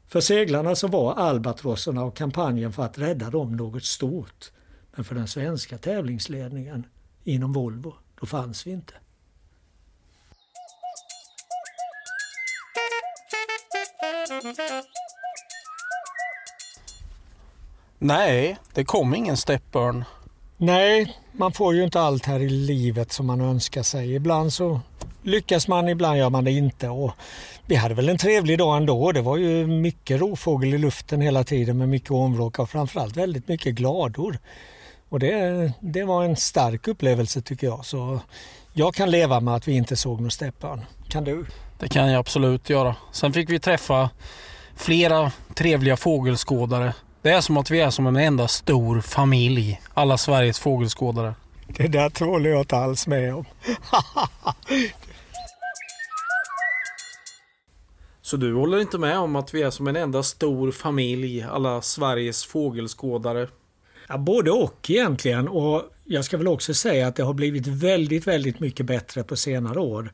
För seglarna så var albatrosserna och kampanjen för att rädda dem något stort. Men för den svenska tävlingsledningen inom Volvo, då fanns vi inte. Nej, det kom ingen steppbörn. Nej, man får ju inte allt här i livet som man önskar sig. Ibland så lyckas man, ibland gör man det inte. Och vi hade väl en trevlig dag ändå. Det var ju mycket rovfågel i luften hela tiden med mycket omvråk och framförallt väldigt mycket glador. Och det, det var en stark upplevelse tycker jag. Så jag kan leva med att vi inte såg någon steppbörn. Kan du? Det kan jag absolut göra. Sen fick vi träffa flera trevliga fågelskådare. Det är som att vi är som en enda stor familj. Alla Sveriges fågelskådare. Det där håller jag inte alls med om. Så du håller inte med om att vi är som en enda stor familj, alla Sveriges fågelskådare? Ja, både och egentligen. Och jag ska väl också säga att det har blivit väldigt, väldigt mycket bättre på senare år.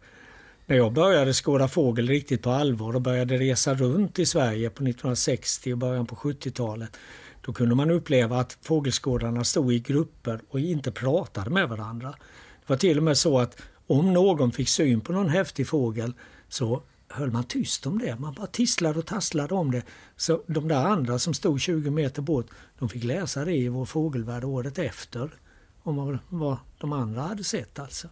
När jag började skåda fågel riktigt på allvar och började resa runt i Sverige på 1960 och början på 70-talet. Då kunde man uppleva att fågelskådarna stod i grupper och inte pratade med varandra. Det var till och med så att om någon fick syn på någon häftig fågel så höll man tyst om det. Man bara tisslade och tasslade om det. Så de där andra som stod 20 meter bort, de fick läsa det i Vår fågelvärld året efter. Om vad de andra hade sett alltså.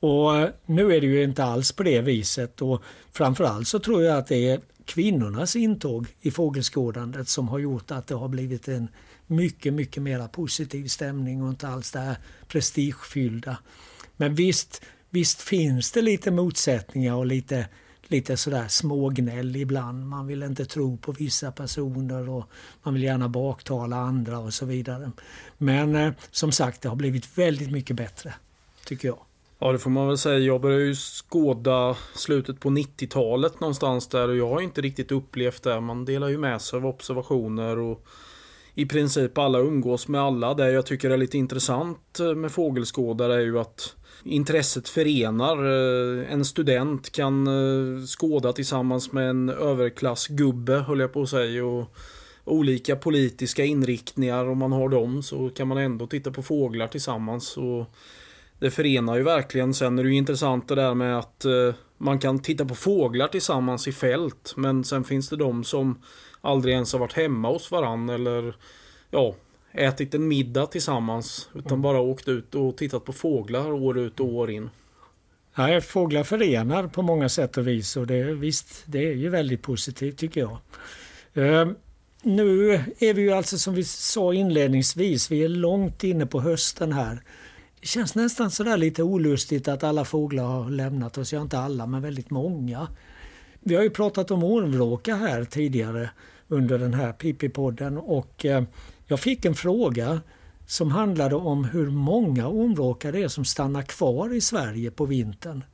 Och eh, nu är det ju inte alls på det viset och framförallt så tror jag att det är kvinnornas intåg i fågelskådandet som har gjort att det har blivit en mycket, mycket mer positiv stämning och inte alls det här prestigefyllda. Men visst, visst finns det lite motsättningar och lite, lite sådär smågnäll ibland. Man vill inte tro på vissa personer och man vill gärna baktala andra och så vidare. Men eh, som sagt, det har blivit väldigt mycket bättre, tycker jag. Ja, det får man väl säga. Jag började ju skåda slutet på 90-talet någonstans där och jag har inte riktigt upplevt det. Man delar ju med sig av observationer och i princip alla umgås med alla. Det jag tycker är lite intressant eh, med fågelskådare är ju att intresset förenar. Eh, en student kan eh, skåda tillsammans med en överklassgubbe, höll jag på att säga. Och olika politiska inriktningar, om man har dem så kan man ändå titta på fåglar tillsammans. Och det förenar ju verkligen. Sen är det ju intressant det där med att eh, man kan titta på fåglar tillsammans i fält. Men sen finns det de som aldrig ens har varit hemma hos varann eller ja, ätit en middag tillsammans. Utan mm. bara åkt ut och tittat på fåglar år ut och år in. Ja, fåglar förenar på många sätt och vis och det, visst, det är ju väldigt positivt tycker jag. Uh, nu är vi ju alltså som vi sa inledningsvis, vi är långt inne på hösten här. Det känns nästan sådär lite olustigt att alla fåglar har lämnat oss. Ja, inte alla, men väldigt många. Vi har ju pratat om ormvråka här tidigare under den här Pippi-podden och eh, jag fick en fråga som handlade om hur många ormvråkar det är som stannar kvar i Sverige på vintern.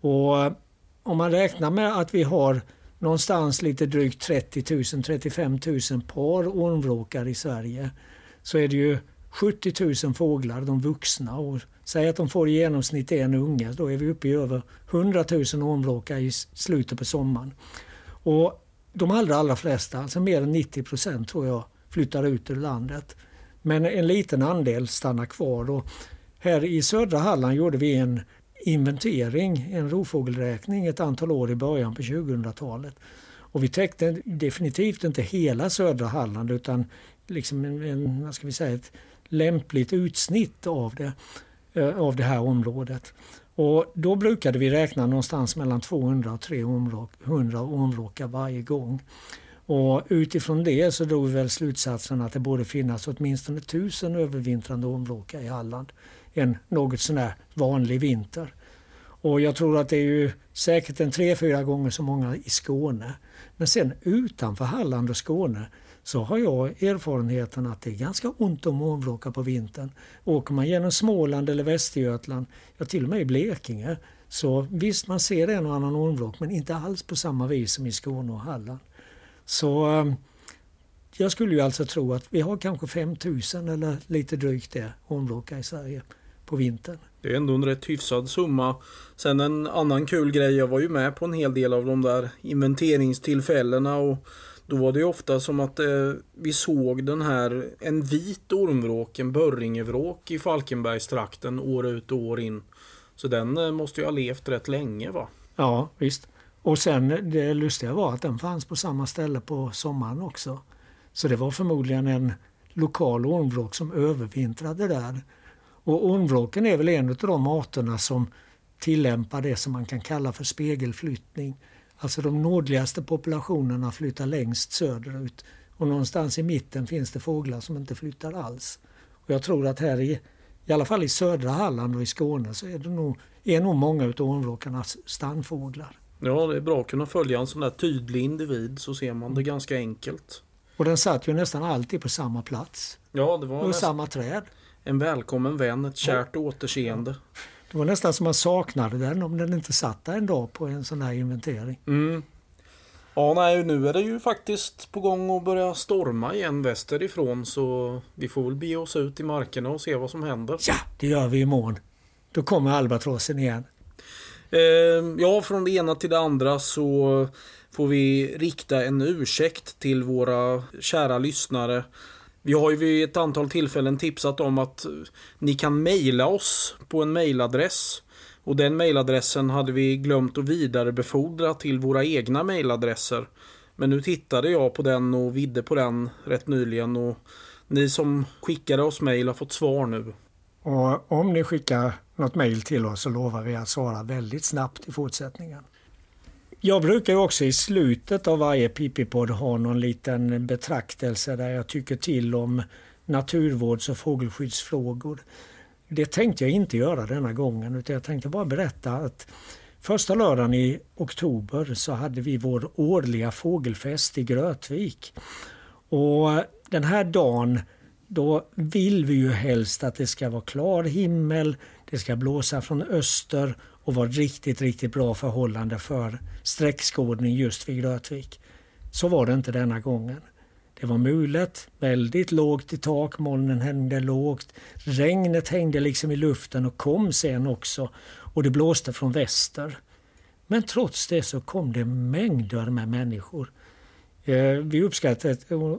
Och eh, om man räknar med att vi har någonstans lite drygt 30 000, 35 000 par ormvråkar i Sverige så är det ju 70 000 fåglar, de vuxna. Och säg att de får i genomsnitt en unge, då är vi uppe i över 100 000 ormvråkar i slutet på sommaren. Och de allra, allra flesta, alltså mer än 90 procent tror jag, flyttar ut ur landet. Men en liten andel stannar kvar. Och här i södra Halland gjorde vi en inventering, en rovfågelräkning ett antal år i början på 2000-talet. Och vi täckte definitivt inte hela södra Halland utan liksom en, en, vad ska vi säga, ett lämpligt utsnitt av det, eh, av det här området. Och då brukade vi räkna någonstans mellan 200 och 300 områkar varje gång. Och utifrån det så drog vi väl slutsatsen att det borde finnas åtminstone tusen övervintrande områkar i Halland. En något sånär vanlig vinter. Och jag tror att det är ju säkert en tre, fyra gånger så många i Skåne. Men sen utanför Halland och Skåne så har jag erfarenheten att det är ganska ont om ormvråkar på vintern. Åker man genom Småland eller Västergötland, ja till och med i Blekinge, så visst man ser en och annan ormvråk men inte alls på samma vis som i Skåne och Halland. Så ehm, jag skulle ju alltså tro att vi har kanske 5000 eller lite drygt det ormvråkar i Sverige på vintern. Det är ändå en rätt hyfsad summa. Sen en annan kul grej, jag var ju med på en hel del av de där inventeringstillfällena och då var det ofta som att eh, vi såg den här, en vit ormvråk, en börringevråk i Falkenbergstrakten år ut och år in. Så den eh, måste ju ha levt rätt länge va? Ja, visst. Och sen det lustiga var att den fanns på samma ställe på sommaren också. Så det var förmodligen en lokal ormvråk som övervintrade där. Och ormvråken är väl en av de arterna som tillämpar det som man kan kalla för spegelflyttning. Alltså de nordligaste populationerna flyttar längst söderut och någonstans i mitten finns det fåglar som inte flyttar alls. Och jag tror att här i, i alla fall i södra Halland och i Skåne så är det nog, är nog många av ormvråkarna stannfåglar. Ja, det är bra att kunna följa en sån där tydlig individ så ser man det ganska enkelt. Och den satt ju nästan alltid på samma plats. Ja, det var och samma träd. En välkommen vän, ett kärt ja. återseende. Det var nästan som man saknade den om den inte satt där en dag på en sån här inventering. Mm. Ja, nej, nu är det ju faktiskt på gång att börja storma igen västerifrån så vi får väl be oss ut i markerna och se vad som händer. Ja, det gör vi imorgon. Då kommer albatrossen igen. Eh, ja, från det ena till det andra så får vi rikta en ursäkt till våra kära lyssnare vi har ju vid ett antal tillfällen tipsat om att eh, ni kan mejla oss på en mejladress. Och den mejladressen hade vi glömt att vidarebefordra till våra egna mejladresser. Men nu tittade jag på den och vidde på den rätt nyligen och ni som skickade oss mejl har fått svar nu. Och om ni skickar något mejl till oss så lovar vi att svara väldigt snabbt i fortsättningen. Jag brukar också i slutet av varje Pippipodd ha någon liten betraktelse där jag tycker till om naturvårds och fågelskyddsfrågor. Det tänkte jag inte göra denna gången utan jag tänkte bara berätta att första lördagen i oktober så hade vi vår årliga fågelfest i Grötvik. Och den här dagen då vill vi ju helst att det ska vara klar himmel, det ska blåsa från öster och var riktigt, riktigt bra förhållande för sträckskådning just vid Grötvik. Så var det inte denna gången. Det var mulet, väldigt lågt i tak, molnen hängde lågt. Regnet hängde liksom i luften och kom sen också och det blåste från väster. Men trots det så kom det mängder med människor. Eh, vi uppskattar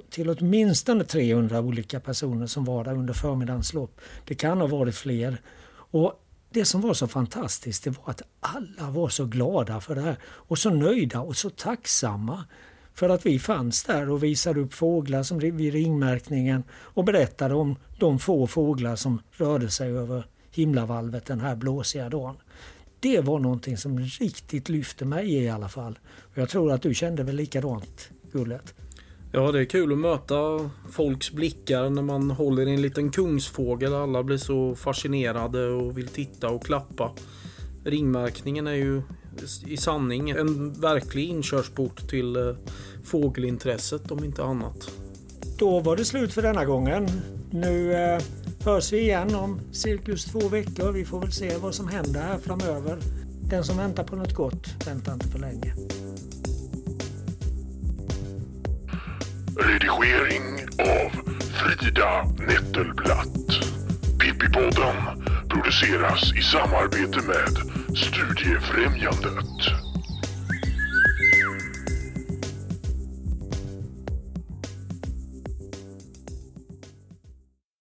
till åtminstone 300 olika personer som var där under förmiddagens lopp. Det kan ha varit fler. Och det som var så fantastiskt det var att alla var så glada för det här och så nöjda och så tacksamma för att vi fanns där och visade upp fåglar som vid ringmärkningen och berättade om de få fåglar som rörde sig över himlavalvet den här blåsiga dagen. Det var någonting som riktigt lyfte mig i alla fall. Jag tror att du kände väl likadant, Gullet? Ja, det är kul att möta folks blickar när man håller i en liten kungsfågel. Alla blir så fascinerade och vill titta och klappa. Ringmärkningen är ju i sanning en verklig inkörsport till eh, fågelintresset om inte annat. Då var det slut för denna gången. Nu eh, hörs vi igen om cirkus två veckor. Vi får väl se vad som händer här framöver. Den som väntar på något gott väntar inte för länge. Redigering av Frida Nettelblatt. Pippipodden produceras i samarbete med Studiefrämjandet.